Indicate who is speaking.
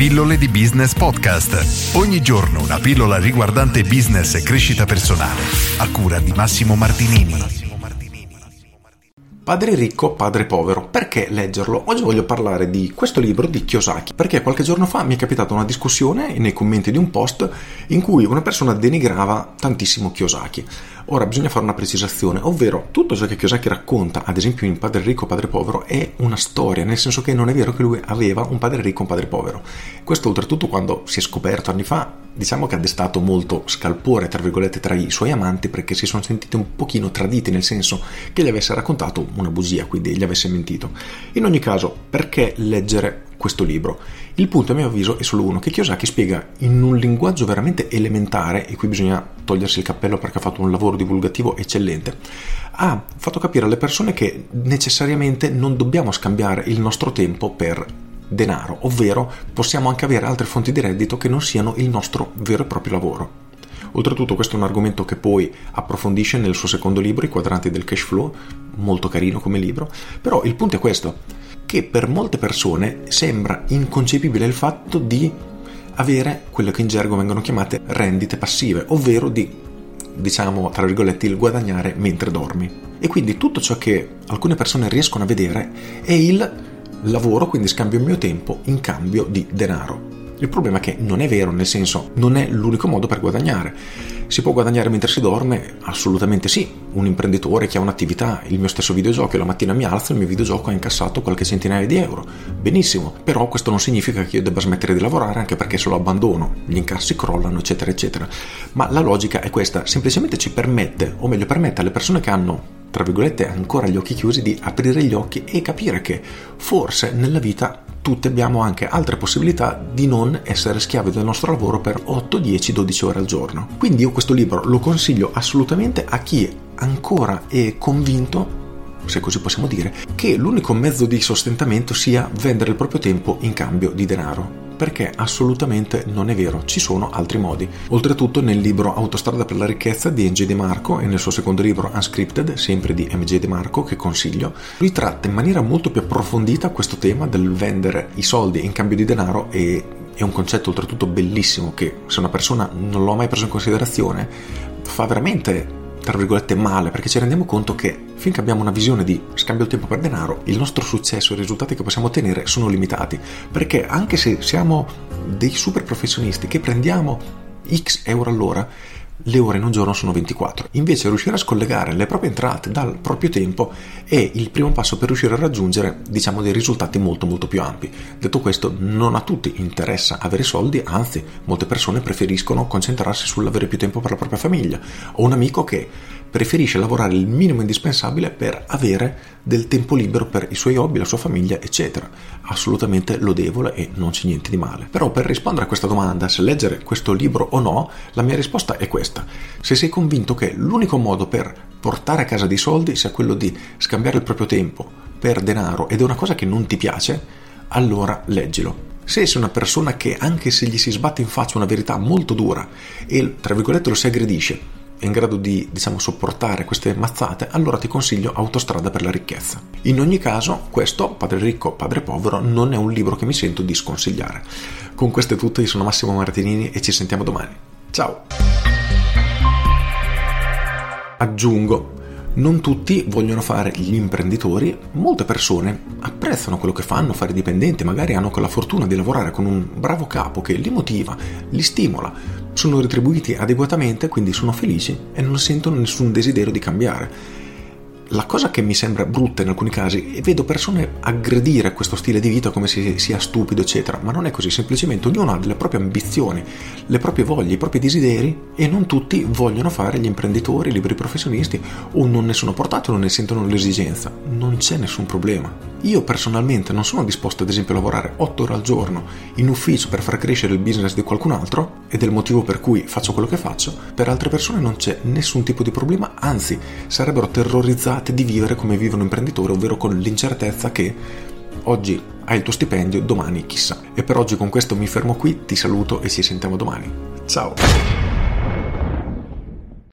Speaker 1: Pillole di Business Podcast. Ogni giorno una pillola riguardante business e crescita personale. A cura di Massimo Martinini.
Speaker 2: Padre ricco, padre povero. Perché leggerlo? Oggi voglio parlare di questo libro di Kiyosaki, perché qualche giorno fa mi è capitata una discussione nei commenti di un post in cui una persona denigrava tantissimo Kiyosaki. Ora bisogna fare una precisazione, ovvero tutto ciò che Kiyosaki racconta, ad esempio in Padre ricco, padre povero, è una storia, nel senso che non è vero che lui aveva un padre ricco e un padre povero. Questo oltretutto quando si è scoperto anni fa, diciamo che ha destato molto scalpore, tra virgolette, tra i suoi amanti perché si sono sentiti un pochino traditi, nel senso che gli avesse raccontato una bugia, quindi gli avesse mentito. In ogni caso, perché leggere questo libro? Il punto, a mio avviso, è solo uno, che Kiyosaki spiega in un linguaggio veramente elementare, e qui bisogna togliersi il cappello perché ha fatto un lavoro divulgativo eccellente, ha fatto capire alle persone che necessariamente non dobbiamo scambiare il nostro tempo per denaro, ovvero possiamo anche avere altre fonti di reddito che non siano il nostro vero e proprio lavoro. Oltretutto questo è un argomento che poi approfondisce nel suo secondo libro, I quadranti del cash flow, molto carino come libro, però il punto è questo, che per molte persone sembra inconcepibile il fatto di avere quelle che in gergo vengono chiamate rendite passive, ovvero di, diciamo, tra virgolette, il guadagnare mentre dormi. E quindi tutto ciò che alcune persone riescono a vedere è il lavoro, quindi scambio il mio tempo in cambio di denaro. Il problema è che non è vero, nel senso non è l'unico modo per guadagnare. Si può guadagnare mentre si dorme? Assolutamente sì. Un imprenditore che ha un'attività, il mio stesso videogioco, la mattina mi alzo e il mio videogioco ha incassato qualche centinaia di euro. Benissimo, però questo non significa che io debba smettere di lavorare anche perché se lo abbandono, gli incassi crollano, eccetera, eccetera. Ma la logica è questa, semplicemente ci permette, o meglio permette alle persone che hanno tra virgolette, ancora gli occhi chiusi, di aprire gli occhi e capire che forse nella vita tutti abbiamo anche altre possibilità di non essere schiavi del nostro lavoro per 8, 10, 12 ore al giorno. Quindi io questo libro lo consiglio assolutamente a chi ancora è convinto se così possiamo dire, che l'unico mezzo di sostentamento sia vendere il proprio tempo in cambio di denaro perché assolutamente non è vero, ci sono altri modi. Oltretutto nel libro Autostrada per la ricchezza di MJ De Marco e nel suo secondo libro Unscripted, sempre di MJ De Marco, che consiglio, lui tratta in maniera molto più approfondita questo tema del vendere i soldi in cambio di denaro e è un concetto oltretutto bellissimo che se una persona non l'ha mai preso in considerazione fa veramente tra virgolette male perché ci rendiamo conto che finché abbiamo una visione di scambio il tempo per denaro il nostro successo e i risultati che possiamo ottenere sono limitati. Perché anche se siamo dei super professionisti che prendiamo x euro all'ora le ore in un giorno sono 24. Invece riuscire a scollegare le proprie entrate dal proprio tempo è il primo passo per riuscire a raggiungere, diciamo, dei risultati molto molto più ampi. Detto questo, non a tutti interessa avere soldi, anzi, molte persone preferiscono concentrarsi sull'avere più tempo per la propria famiglia. Ho un amico che preferisce lavorare il minimo indispensabile per avere del tempo libero per i suoi hobby, la sua famiglia, eccetera. Assolutamente lodevole e non c'è niente di male. Però per rispondere a questa domanda, se leggere questo libro o no, la mia risposta è questa. Se sei convinto che l'unico modo per portare a casa dei soldi sia quello di scambiare il proprio tempo per denaro ed è una cosa che non ti piace, allora leggilo. Se sei una persona che anche se gli si sbatte in faccia una verità molto dura e tra virgolette lo si aggredisce, è in grado di, diciamo, sopportare queste mazzate, allora ti consiglio Autostrada per la ricchezza. In ogni caso, questo, Padre ricco, Padre povero, non è un libro che mi sento di sconsigliare. Con questo è tutto, io sono Massimo Martinini e ci sentiamo domani. Ciao! Aggiungo, non tutti vogliono fare gli imprenditori, molte persone apprezzano quello che fanno, fare dipendenti, magari hanno la fortuna di lavorare con un bravo capo che li motiva, li stimola, sono retribuiti adeguatamente, quindi sono felici e non sentono nessun desiderio di cambiare la cosa che mi sembra brutta in alcuni casi è vedo persone aggredire questo stile di vita come se sia stupido, eccetera, ma non è così, semplicemente ognuno ha le proprie ambizioni, le proprie voglie, i propri desideri e non tutti vogliono fare gli imprenditori, i liberi professionisti o non ne sono portati o non ne sentono l'esigenza. Non c'è nessun problema. Io personalmente non sono disposto ad esempio a lavorare 8 ore al giorno in ufficio per far crescere il business di qualcun altro ed è il motivo per cui faccio quello che faccio, per altre persone non c'è nessun tipo di problema, anzi sarebbero terrorizzati state di vivere come vive un imprenditore, ovvero con l'incertezza che oggi hai il tuo stipendio, domani chissà. E per oggi con questo mi fermo qui, ti saluto e ci sentiamo domani. Ciao!